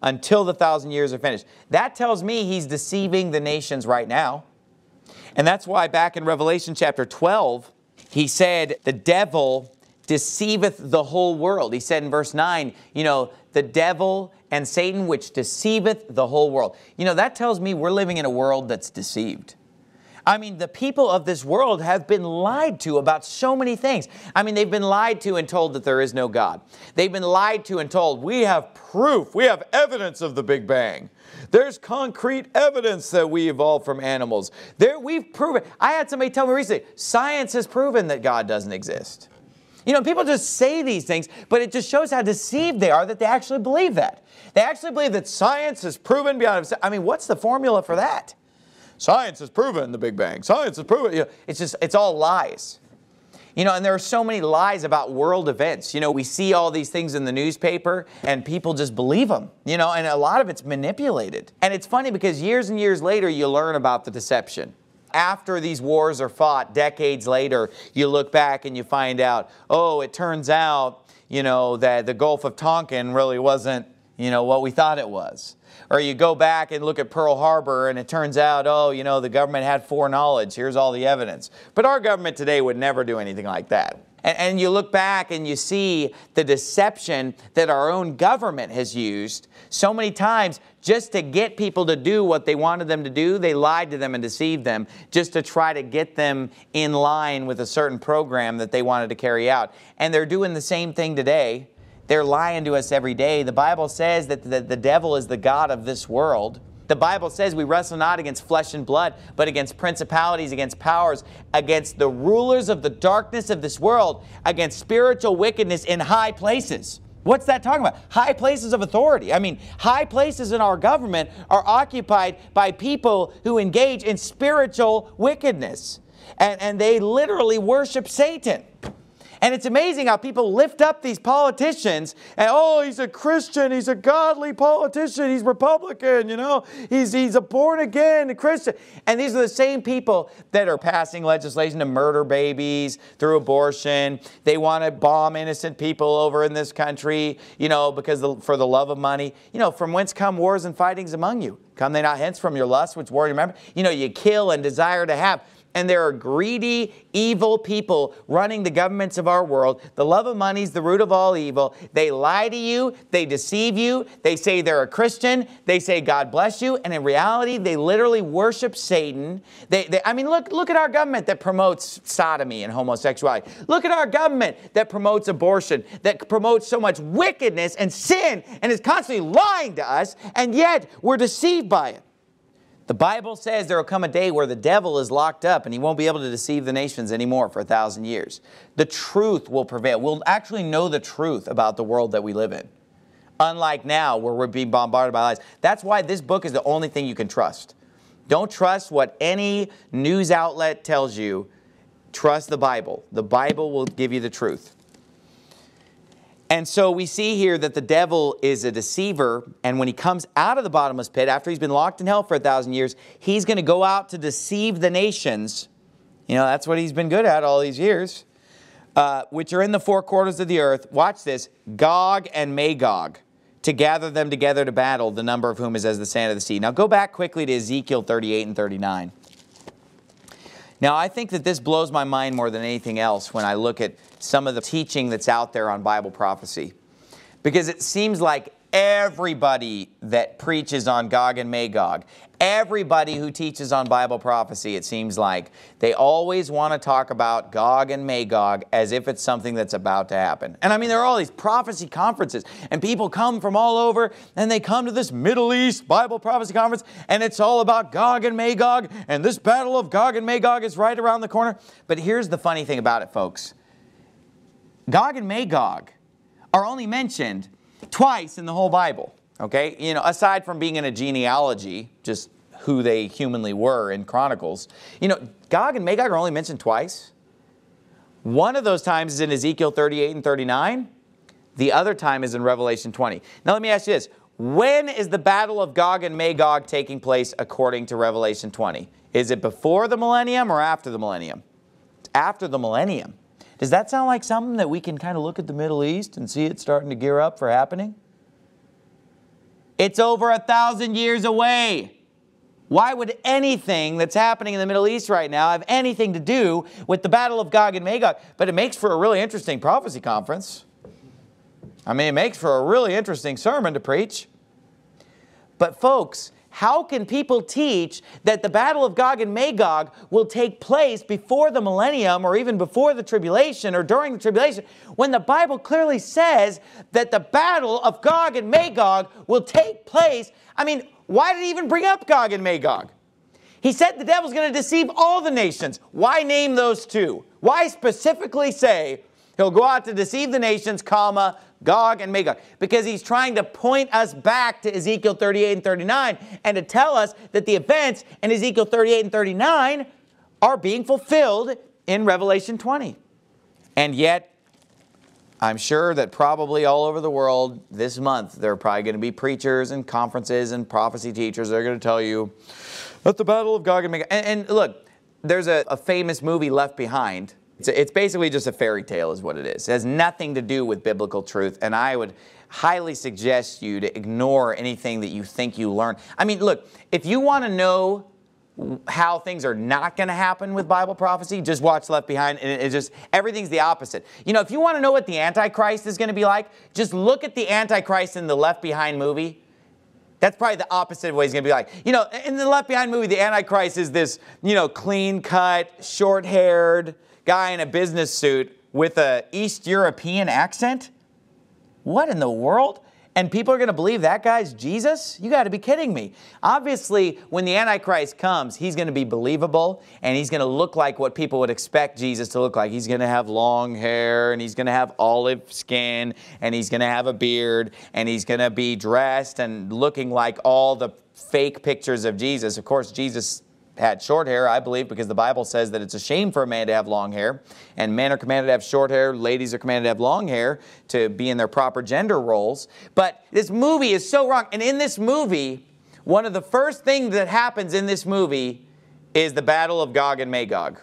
until the thousand years are finished. That tells me he's deceiving the nations right now. And that's why back in Revelation chapter 12, he said, the devil deceiveth the whole world. He said in verse 9, you know, the devil and Satan, which deceiveth the whole world. You know, that tells me we're living in a world that's deceived. I mean, the people of this world have been lied to about so many things. I mean, they've been lied to and told that there is no God. They've been lied to and told, we have proof, we have evidence of the Big Bang. There's concrete evidence that we evolved from animals. There, we've proven. I had somebody tell me recently, science has proven that God doesn't exist. You know, people just say these things, but it just shows how deceived they are that they actually believe that. They actually believe that science has proven beyond. I mean, what's the formula for that? Science has proven the Big Bang. Science has proven. You know, it's just, it's all lies. You know, and there are so many lies about world events. You know, we see all these things in the newspaper and people just believe them, you know, and a lot of it's manipulated. And it's funny because years and years later, you learn about the deception. After these wars are fought, decades later, you look back and you find out, oh, it turns out, you know, that the Gulf of Tonkin really wasn't you know, what we thought it was. Or you go back and look at Pearl Harbor and it turns out, oh, you know, the government had foreknowledge. Here's all the evidence. But our government today would never do anything like that. And, you look back and you see the deception that our own government has used so many times just to get people to do what they wanted them to do. They lied to them and deceived them just to try to get them in line with a certain program that they wanted to carry out. And they're doing the same thing today they're lying to us every day. The Bible says that the, the devil is the God of this world. The Bible says we wrestle not against flesh and blood, but against principalities, against powers, against the rulers of the darkness of this world, against spiritual wickedness in high places. What's that talking about? High places of authority. I mean, high places in our government are occupied by people who engage in spiritual wickedness. And, and they literally worship Satan. And it's amazing how people lift up these politicians and, oh, he's a Christian, he's a godly politician, he's Republican, you know, he's, he's a born again Christian. And these are the same people that are passing legislation to murder babies through abortion. They want to bomb innocent people over in this country, you know, because the, for the love of money. You know, from whence come wars and fightings among you? Come they not hence from your lust, which war you remember? You know, you kill and desire to have and there are greedy, evil people running the governments of our world. The love of money is the root of all evil. They lie to you, they deceive you, they say they're a Christian, they say God bless you, and in reality, they literally worship Satan. They, they, I mean, look, look at our government that promotes sodomy and homosexuality. Look at our government that promotes abortion, that promotes so much wickedness and sin, and is constantly lying to us, and yet we're deceived by it. The Bible says there will come a day where the devil is locked up and he won't be able to deceive the nations anymore for a thousand years. The truth will prevail. We'll actually know the truth about the world that we live in. Unlike now, where we're being bombarded by lies. That's why this book is the only thing you can trust. Don't trust what any news outlet tells you. Trust the Bible. The Bible will give you the truth. And so we see here that the devil is a deceiver, and when he comes out of the bottomless pit, after he's been locked in hell for a thousand years, he's going to go out to deceive the nations. You know, that's what he's been good at all these years, uh, which are in the four quarters of the earth. Watch this Gog and Magog, to gather them together to battle, the number of whom is as the sand of the sea. Now go back quickly to Ezekiel 38 and 39. Now, I think that this blows my mind more than anything else when I look at some of the teaching that's out there on Bible prophecy. Because it seems like everybody that preaches on Gog and Magog, everybody who teaches on Bible prophecy, it seems like, they always want to talk about Gog and Magog as if it's something that's about to happen. And I mean, there are all these prophecy conferences, and people come from all over, and they come to this Middle East Bible prophecy conference, and it's all about Gog and Magog, and this battle of Gog and Magog is right around the corner. But here's the funny thing about it, folks Gog and Magog are only mentioned twice in the whole Bible. Okay, you know, aside from being in a genealogy, just who they humanly were in Chronicles, you know, Gog and Magog are only mentioned twice. One of those times is in Ezekiel 38 and 39. The other time is in Revelation 20. Now, let me ask you this. When is the battle of Gog and Magog taking place according to Revelation 20? Is it before the millennium or after the millennium? after the millennium. Does that sound like something that we can kind of look at the Middle East and see it starting to gear up for happening? It's over a thousand years away. Why would anything that's happening in the Middle East right now have anything to do with the Battle of Gog and Magog? But it makes for a really interesting prophecy conference. I mean, it makes for a really interesting sermon to preach. But, folks, how can people teach that the battle of Gog and Magog will take place before the millennium or even before the tribulation or during the tribulation when the Bible clearly says that the battle of Gog and Magog will take place? I mean, why did he even bring up Gog and Magog? He said the devil's going to deceive all the nations. Why name those two? Why specifically say he'll go out to deceive the nations, comma, Gog and Magog, because he's trying to point us back to Ezekiel 38 and 39 and to tell us that the events in Ezekiel 38 and 39 are being fulfilled in Revelation 20. And yet, I'm sure that probably all over the world this month, there are probably going to be preachers and conferences and prophecy teachers that are going to tell you that the Battle of Gog and Magog. And, and look, there's a, a famous movie, Left Behind, it's, it's basically just a fairy tale is what it is. It has nothing to do with biblical truth, and I would highly suggest you to ignore anything that you think you learn. I mean, look, if you want to know how things are not going to happen with Bible prophecy, just watch Left Behind, and it just everything's the opposite. You know, if you want to know what the Antichrist is going to be like, just look at the Antichrist in the Left Behind movie. That's probably the opposite of what he's going to be like. You know, in the Left Behind movie, the Antichrist is this, you know, clean cut, short haired, guy in a business suit with a East European accent? What in the world? And people are going to believe that guy's Jesus? You got to be kidding me. Obviously, when the Antichrist comes, he's going to be believable and he's going to look like what people would expect Jesus to look like. He's going to have long hair and he's going to have olive skin and he's going to have a beard and he's going to be dressed and looking like all the fake pictures of Jesus. Of course, Jesus had short hair, I believe, because the Bible says that it's a shame for a man to have long hair. And men are commanded to have short hair, ladies are commanded to have long hair to be in their proper gender roles. But this movie is so wrong. And in this movie, one of the first things that happens in this movie is the battle of Gog and Magog.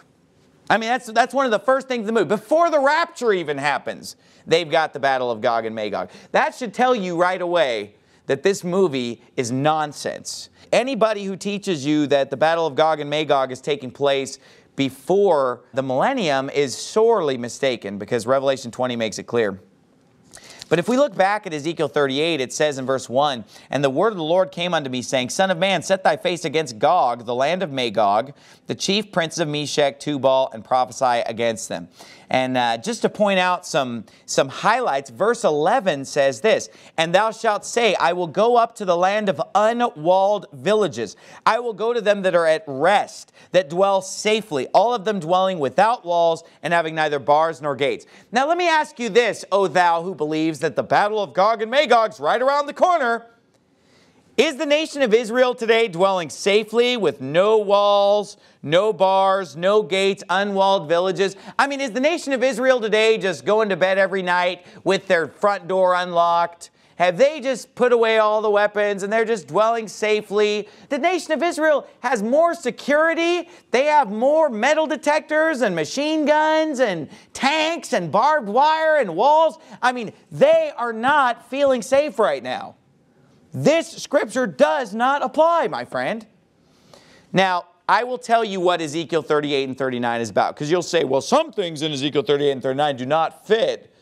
I mean, that's, that's one of the first things in the movie. Before the rapture even happens, they've got the battle of Gog and Magog. That should tell you right away that this movie is nonsense. Anybody who teaches you that the Battle of Gog and Magog is taking place before the millennium is sorely mistaken because Revelation 20 makes it clear. But if we look back at Ezekiel 38, it says in verse 1, And the word of the Lord came unto me, saying, Son of man, set thy face against Gog, the land of Magog, the chief prince of Meshech, Tubal, and prophesy against them. And uh, just to point out some, some highlights, verse 11 says this, And thou shalt say, I will go up to the land of unwalled villages. I will go to them that are at rest, that dwell safely, all of them dwelling without walls and having neither bars nor gates. Now let me ask you this, O thou who believes that the battle of Gog and Magog's right around the corner. Is the nation of Israel today dwelling safely with no walls, no bars, no gates, unwalled villages? I mean, is the nation of Israel today just going to bed every night with their front door unlocked? Have they just put away all the weapons and they're just dwelling safely? The nation of Israel has more security. They have more metal detectors and machine guns and tanks and barbed wire and walls. I mean, they are not feeling safe right now. This scripture does not apply, my friend. Now, I will tell you what Ezekiel 38 and 39 is about because you'll say, well, some things in Ezekiel 38 and 39 do not fit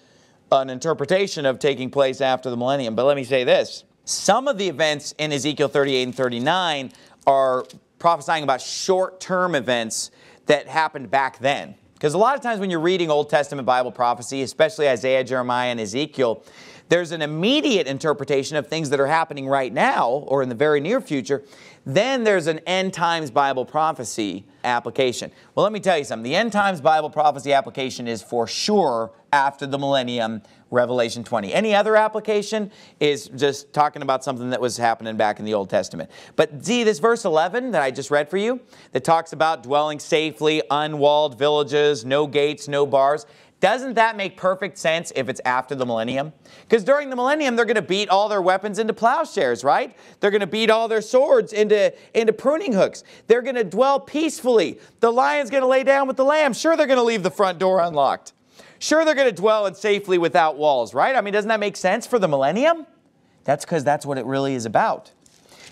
an interpretation of taking place after the millennium. But let me say this some of the events in Ezekiel 38 and 39 are prophesying about short term events that happened back then. Because a lot of times when you're reading Old Testament Bible prophecy, especially Isaiah, Jeremiah, and Ezekiel, there's an immediate interpretation of things that are happening right now or in the very near future. Then there's an end times Bible prophecy application. Well, let me tell you something. The end times Bible prophecy application is for sure after the millennium, Revelation 20. Any other application is just talking about something that was happening back in the Old Testament. But see, this verse 11 that I just read for you that talks about dwelling safely, unwalled villages, no gates, no bars. Doesn't that make perfect sense if it's after the millennium? Because during the millennium, they're going to beat all their weapons into plowshares, right? They're going to beat all their swords into, into pruning hooks. They're going to dwell peacefully. The lion's going to lay down with the lamb. Sure, they're going to leave the front door unlocked. Sure, they're going to dwell in safely without walls, right? I mean, doesn't that make sense for the millennium? That's because that's what it really is about.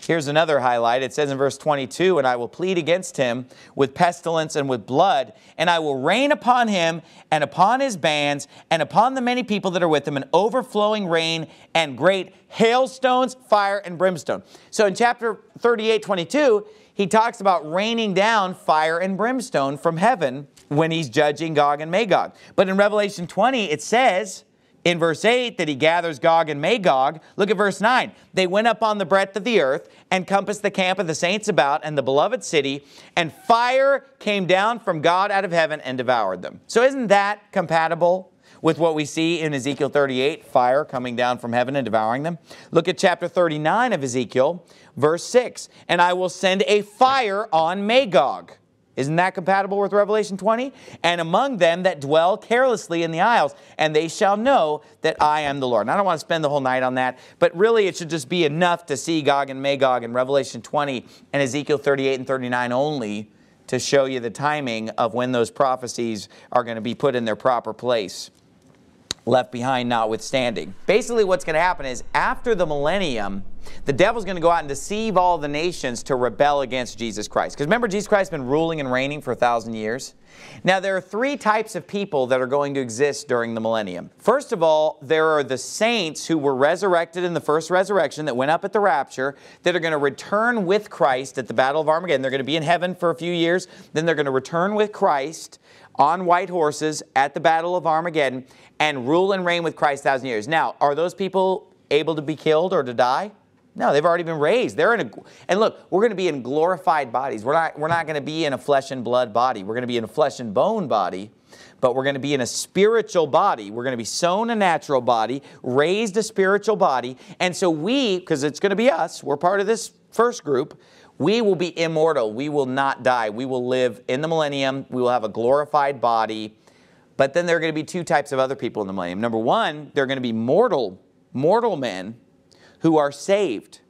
Here's another highlight. It says in verse 22, And I will plead against him with pestilence and with blood, and I will rain upon him and upon his bands and upon the many people that are with him an overflowing rain and great hailstones, fire, and brimstone. So in chapter 38, 22, he talks about raining down fire and brimstone from heaven when he's judging Gog and Magog. But in Revelation 20, it says, in verse 8 that he gathers Gog and Magog. Look at verse 9. They went up on the breadth of the earth and compassed the camp of the saints about and the beloved city, and fire came down from God out of heaven and devoured them. So isn't that compatible with what we see in Ezekiel 38, fire coming down from heaven and devouring them? Look at chapter 39 of Ezekiel, verse 6. And I will send a fire on Magog isn't that compatible with Revelation 20? And among them that dwell carelessly in the isles, and they shall know that I am the Lord. And I don't want to spend the whole night on that, but really it should just be enough to see Gog and Magog in Revelation 20 and Ezekiel 38 and 39 only to show you the timing of when those prophecies are going to be put in their proper place left behind notwithstanding. Basically, what's going to happen is after the millennium, the devil's going to go out and deceive all the nations to rebel against Jesus Christ. Because remember, Jesus Christ has been ruling and reigning for a thousand years. Now, there are three types of people that are going to exist during the millennium. First of all, there are the saints who were resurrected in the first resurrection that went up at the rapture that are going to return with Christ at the Battle of Armageddon. They're going to be in heaven for a few years, then they're going to return with Christ on white horses at the Battle of Armageddon and rule and reign with Christ thousand years. Now, are those people able to be killed or to die? No, they've already been raised. They're in a, and look, we're going to be in glorified bodies. We're not, we're not going to be in a flesh and blood body. We're going to be in a flesh and bone body, but we're going to be in a spiritual body. We're going to be sown a natural body, raised a spiritual body. And so we, because it's going to be us, we're part of this first group, we will be immortal. We will not die. We will live in the millennium. We will have a glorified body. But then there are going to be two types of other people in the millennium. Number one, there are going to be mortal, mortal men who are saved,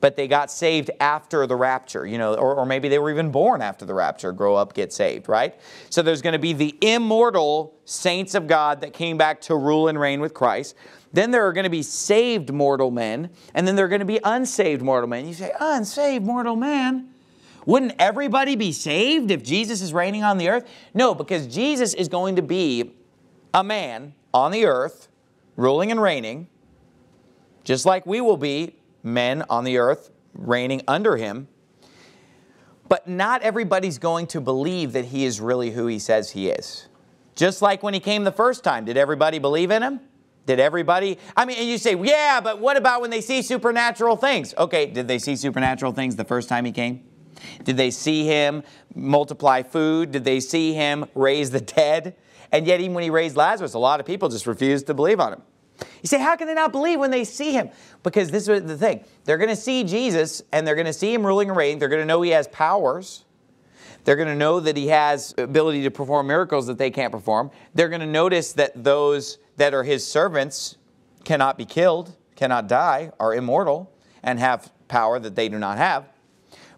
but they got saved after the rapture, you know, or, or maybe they were even born after the rapture, grow up, get saved, right? So there's going to be the immortal saints of God that came back to rule and reign with Christ. Then there are going to be saved mortal men, and then there are going to be unsaved mortal men. You say, unsaved mortal man? Wouldn't everybody be saved if Jesus is reigning on the earth? No, because Jesus is going to be a man on the earth, ruling and reigning, just like we will be men on the earth reigning under him. But not everybody's going to believe that he is really who he says he is. Just like when he came the first time, did everybody believe in him? Did everybody? I mean, and you say, yeah, but what about when they see supernatural things? Okay, did they see supernatural things the first time he came? Did they see him multiply food? Did they see him raise the dead? And yet, even when he raised Lazarus, a lot of people just refused to believe on him. You say, how can they not believe when they see him? Because this is the thing. They're going to see Jesus and they're going to see him ruling and reigning. They're going to know he has powers. They're going to know that he has ability to perform miracles that they can't perform. They're going to notice that those that are his servants cannot be killed, cannot die, are immortal, and have power that they do not have.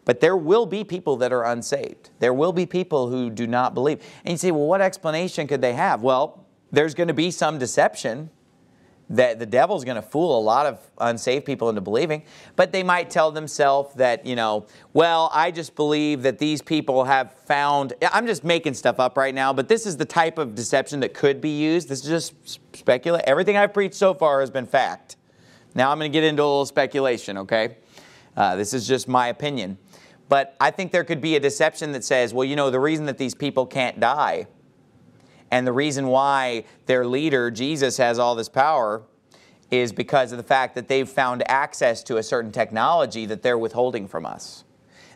But there will be people that are unsaved. There will be people who do not believe. And you say, well, what explanation could they have? Well, there's going to be some deception that the devil's going to fool a lot of unsaved people into believing, but they might tell themselves that, you know, well, I just believe that these people have found, I'm just making stuff up right now, but this is the type of deception that could be used. This is just speculate. Everything I've preached so far has been fact. Now I'm going to get into a little speculation, okay? Uh, this is just my opinion. But I think there could be a deception that says, well, you know, the reason that these people can't die and the reason why their leader, Jesus, has all this power is because of the fact that they've found access to a certain technology that they're withholding from us.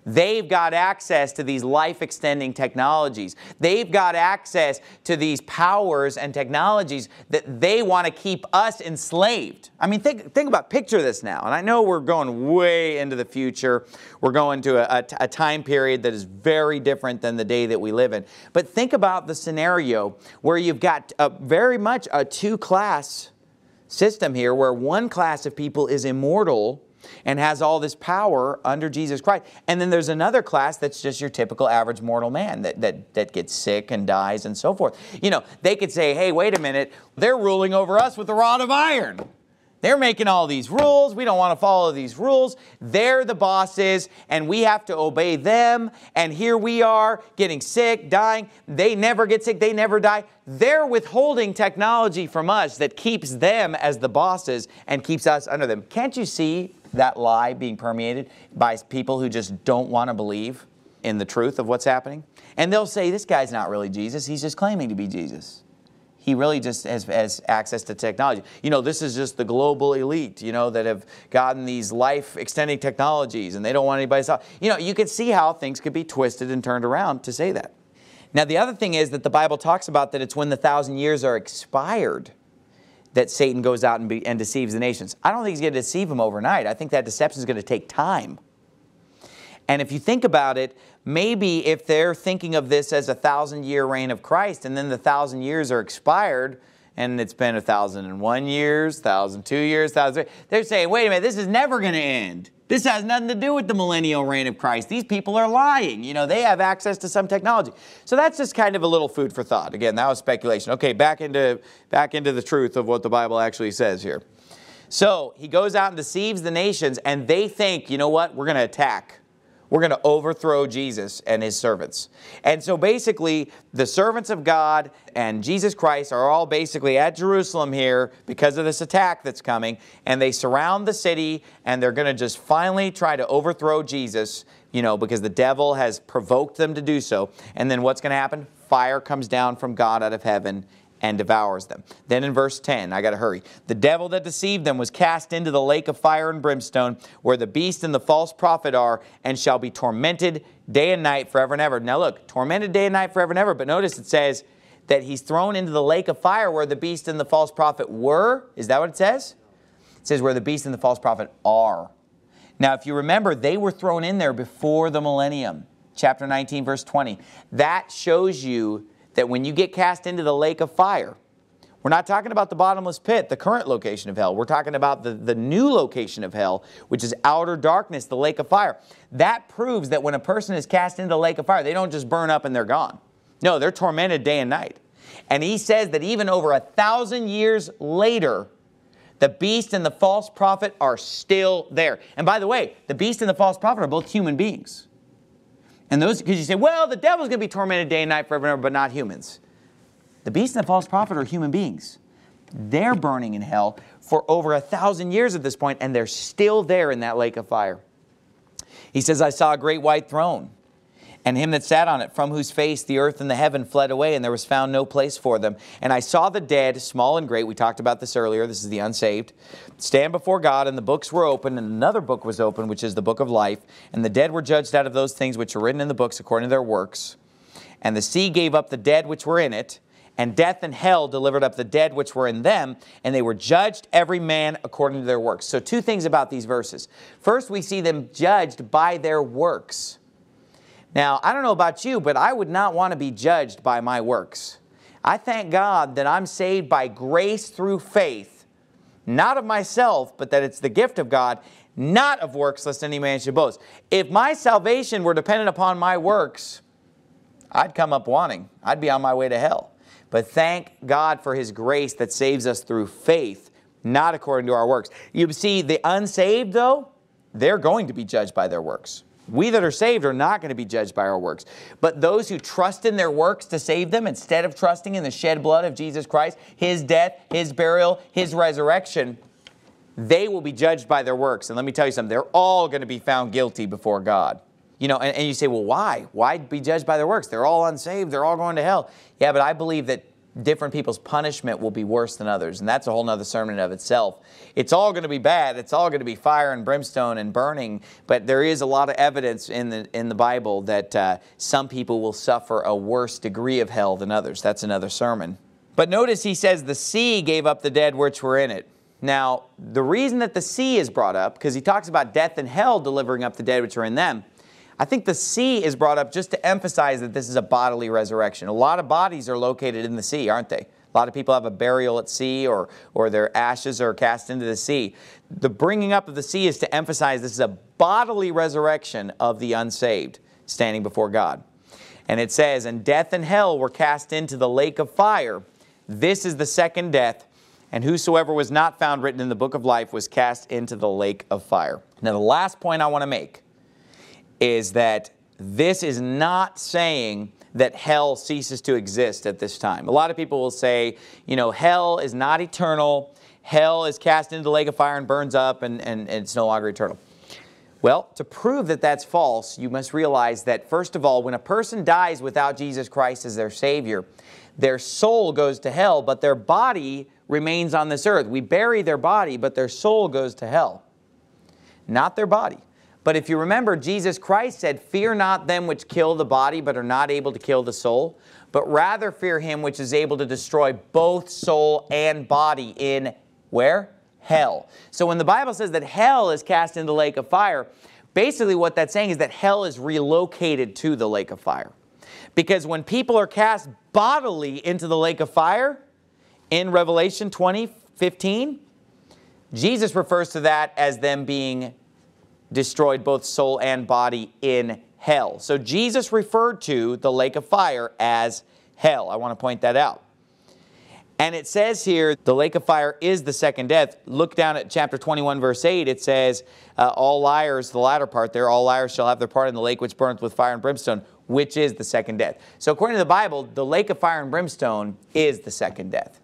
They've got access to these life extending technologies. They've got access to these powers and technologies that they want to keep us enslaved. I mean, think, think about, picture this now. And I know we're going way into the future. We're going to a, a, a time period that is very different than the day that we live in. But think about the scenario where you've got a, very much a two class system here where one class of people is immortal and has all this power under Jesus Christ. And then there's another class that's just your typical average mortal man that, that, that gets sick and dies and so forth. You know, they could say, hey, wait a minute, they're ruling over us with a rod of iron. They're making all these rules. We don't want to follow these rules. They're the bosses, and we have to obey them. And here we are getting sick, dying. They never get sick, they never die. They're withholding technology from us that keeps them as the bosses and keeps us under them. Can't you see that lie being permeated by people who just don't want to believe in the truth of what's happening. And they'll say, this guy's not really Jesus, he's just claiming to be Jesus. He really just has, has access to technology. You know, this is just the global elite, you know, that have gotten these life extending technologies and they don't want anybody to You know, you can see how things could be twisted and turned around to say that. Now, the other thing is that the Bible talks about that it's when the thousand years are expired that Satan goes out and, be, and deceives the nations. I don't think he's going to deceive them overnight. I think that deception is going to take time. And if you think about it, maybe if they're thinking of this as a thousand year reign of Christ and then the thousand years are expired and it's been a thousand and one years, thousand two years, thousand, they're saying, wait a minute, this is never going to end. This has nothing to do with the millennial reign of Christ. These people are lying. You know, they have access to some technology. So that's just kind of a little food for thought. Again, that was speculation. Okay, back into, back into the truth of what the Bible actually says here. So he goes out and deceives the nations, and they think, you know what, we're going to attack we're going to overthrow Jesus and his servants. And so basically, the servants of God and Jesus Christ are all basically at Jerusalem here because of this attack that's coming, and they surround the city, and they're going to just finally try to overthrow Jesus, you know, because the devil has provoked them to do so. And then what's going to happen? Fire comes down from God out of heaven and devours them. Then in verse 10, I got to hurry. The devil that deceived them was cast into the lake of fire and brimstone, where the beast and the false prophet are, and shall be tormented day and night forever and ever. Now look, tormented day and night forever and ever, but notice it says that he's thrown into the lake of fire where the beast and the false prophet were. Is that what it says? It says where the beast and the false prophet are. Now, if you remember, they were thrown in there before the millennium. Chapter 19, verse 20. That shows you that when you get cast into the lake of fire, we're not talking about the bottomless pit, the current location of hell. We're talking about the, the new location of hell, which is outer darkness, the lake of fire. That proves that when a person is cast into the lake of fire, they don't just burn up and they're gone. No, they're tormented day and night. And he says that even over a thousand years later, the beast and the false prophet are still there. And by the way, the beast and the false prophet are both human beings. And those, because you say, well, the devil's going to be tormented day and night forever and ever, but not humans. The beast and the false prophet are human beings. They're burning in hell for over a thousand years at this point, and they're still there in that lake of fire. He says, I saw a great white throne and him that sat on it, from whose face the earth and the heaven fled away, and there was found no place for them. And I saw the dead, small and great, we talked about this earlier, this is the unsaved, stand before God, and the books were opened, and another book was opened, which is the book of life. And the dead were judged out of those things which are written in the books according to their works. And the sea gave up the dead which were in it, and death and hell delivered up the dead which were in them, and they were judged every man according to their works. So, two things about these verses. First, we see them judged by their works. Now, I don't know about you, but I would not want to be judged by my works. I thank God that I'm saved by grace through faith, not of myself, but that it's the gift of God, not of works, lest any man should boast. If my salvation were dependent upon my works, I'd come up wanting. I'd be on my way to hell. But thank God for His grace that saves us through faith, not according to our works. You see, the unsaved, though, they're going to be judged by their works. We that are saved are not going to be judged by our works. But those who trust in their works to save them instead of trusting in the shed blood of Jesus Christ, His death, His burial, His resurrection, they will be judged by their works. And let me tell you something, they're all going to be found guilty before God. You know, and, and you say, well, why? Why be judged by their works? They're all unsaved. They're all going to hell. Yeah, but I believe that different people's punishment will be worse than others. And that's a whole other sermon of itself. It's all going to be bad. It's all going to be fire and brimstone and burning. But there is a lot of evidence in the, in the Bible that uh, some people will suffer a worse degree of hell than others. That's another sermon. But notice he says the sea gave up the dead which were in it. Now, the reason that the sea is brought up, because he talks about death and hell delivering up the dead which are in them, I think the sea is brought up just to emphasize that this is a bodily resurrection. A lot of bodies are located in the sea, aren't they? A lot of people have a burial at sea or, or their ashes are cast into the sea. The bringing up of the sea is to emphasize this is a bodily resurrection of the unsaved standing before God. And it says, And death and hell were cast into the lake of fire. This is the second death. And whosoever was not found written in the book of life was cast into the lake of fire. Now, the last point I want to make is that this is not saying that hell ceases to exist at this time. A lot of people will say, you know, hell is not eternal. Hell is cast into the lake of fire and burns up and, and, and it's no longer eternal. Well, to prove that that's false, you must realize that, first of all, when a person dies without Jesus Christ as their Savior, their soul goes to hell, but their body remains on this earth. We bury their body, but their soul goes to hell, not their body. But if you remember, Jesus Christ said, Fear not them which kill the body, but are not able to kill the soul, but rather fear him which is able to destroy both soul and body in where? Hell. So when the Bible says that hell is cast into the lake of fire, basically what that's saying is that hell is relocated to the lake of fire. Because when people are cast bodily into the lake of fire, in Revelation 20, 15, Jesus refers to that as them being destroyed both soul and body in hell. So Jesus referred to the lake of fire as hell. I want to point that out. And it says here, the lake of fire is the second death. Look down at chapter 21, verse 8. It says, uh, All liars, the latter part there, all liars shall have their part in the lake which burneth with fire and brimstone, which is the second death. So, according to the Bible, the lake of fire and brimstone is the second death.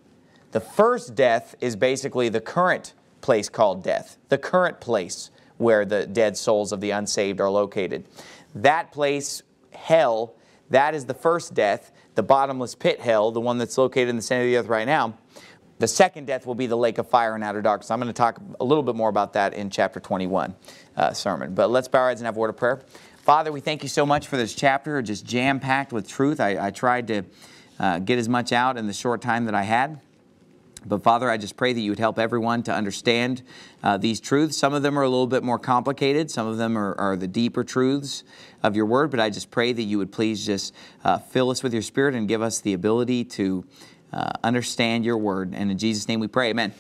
The first death is basically the current place called death, the current place where the dead souls of the unsaved are located. That place, hell, that is the first death. the bottomless pit hell, the one that's located in the center of the earth right now. The second death will be the lake of fire and outer darkness. I'm going to talk a little bit more about that in chapter 21 uh, sermon. But let's bow our heads and have a word of prayer. Father, we thank you so much for this chapter, just jam packed with truth. I, I tried to uh, get as much out in the short time that I had. But Father, I just pray that you would help everyone to understand uh, these truths. Some of them are a little bit more complicated, some of them are, are, the deeper truths of your word. But I just pray that you would please just uh, fill us with your spirit and give us the ability to uh, understand your word. And in Jesus' name we pray, amen.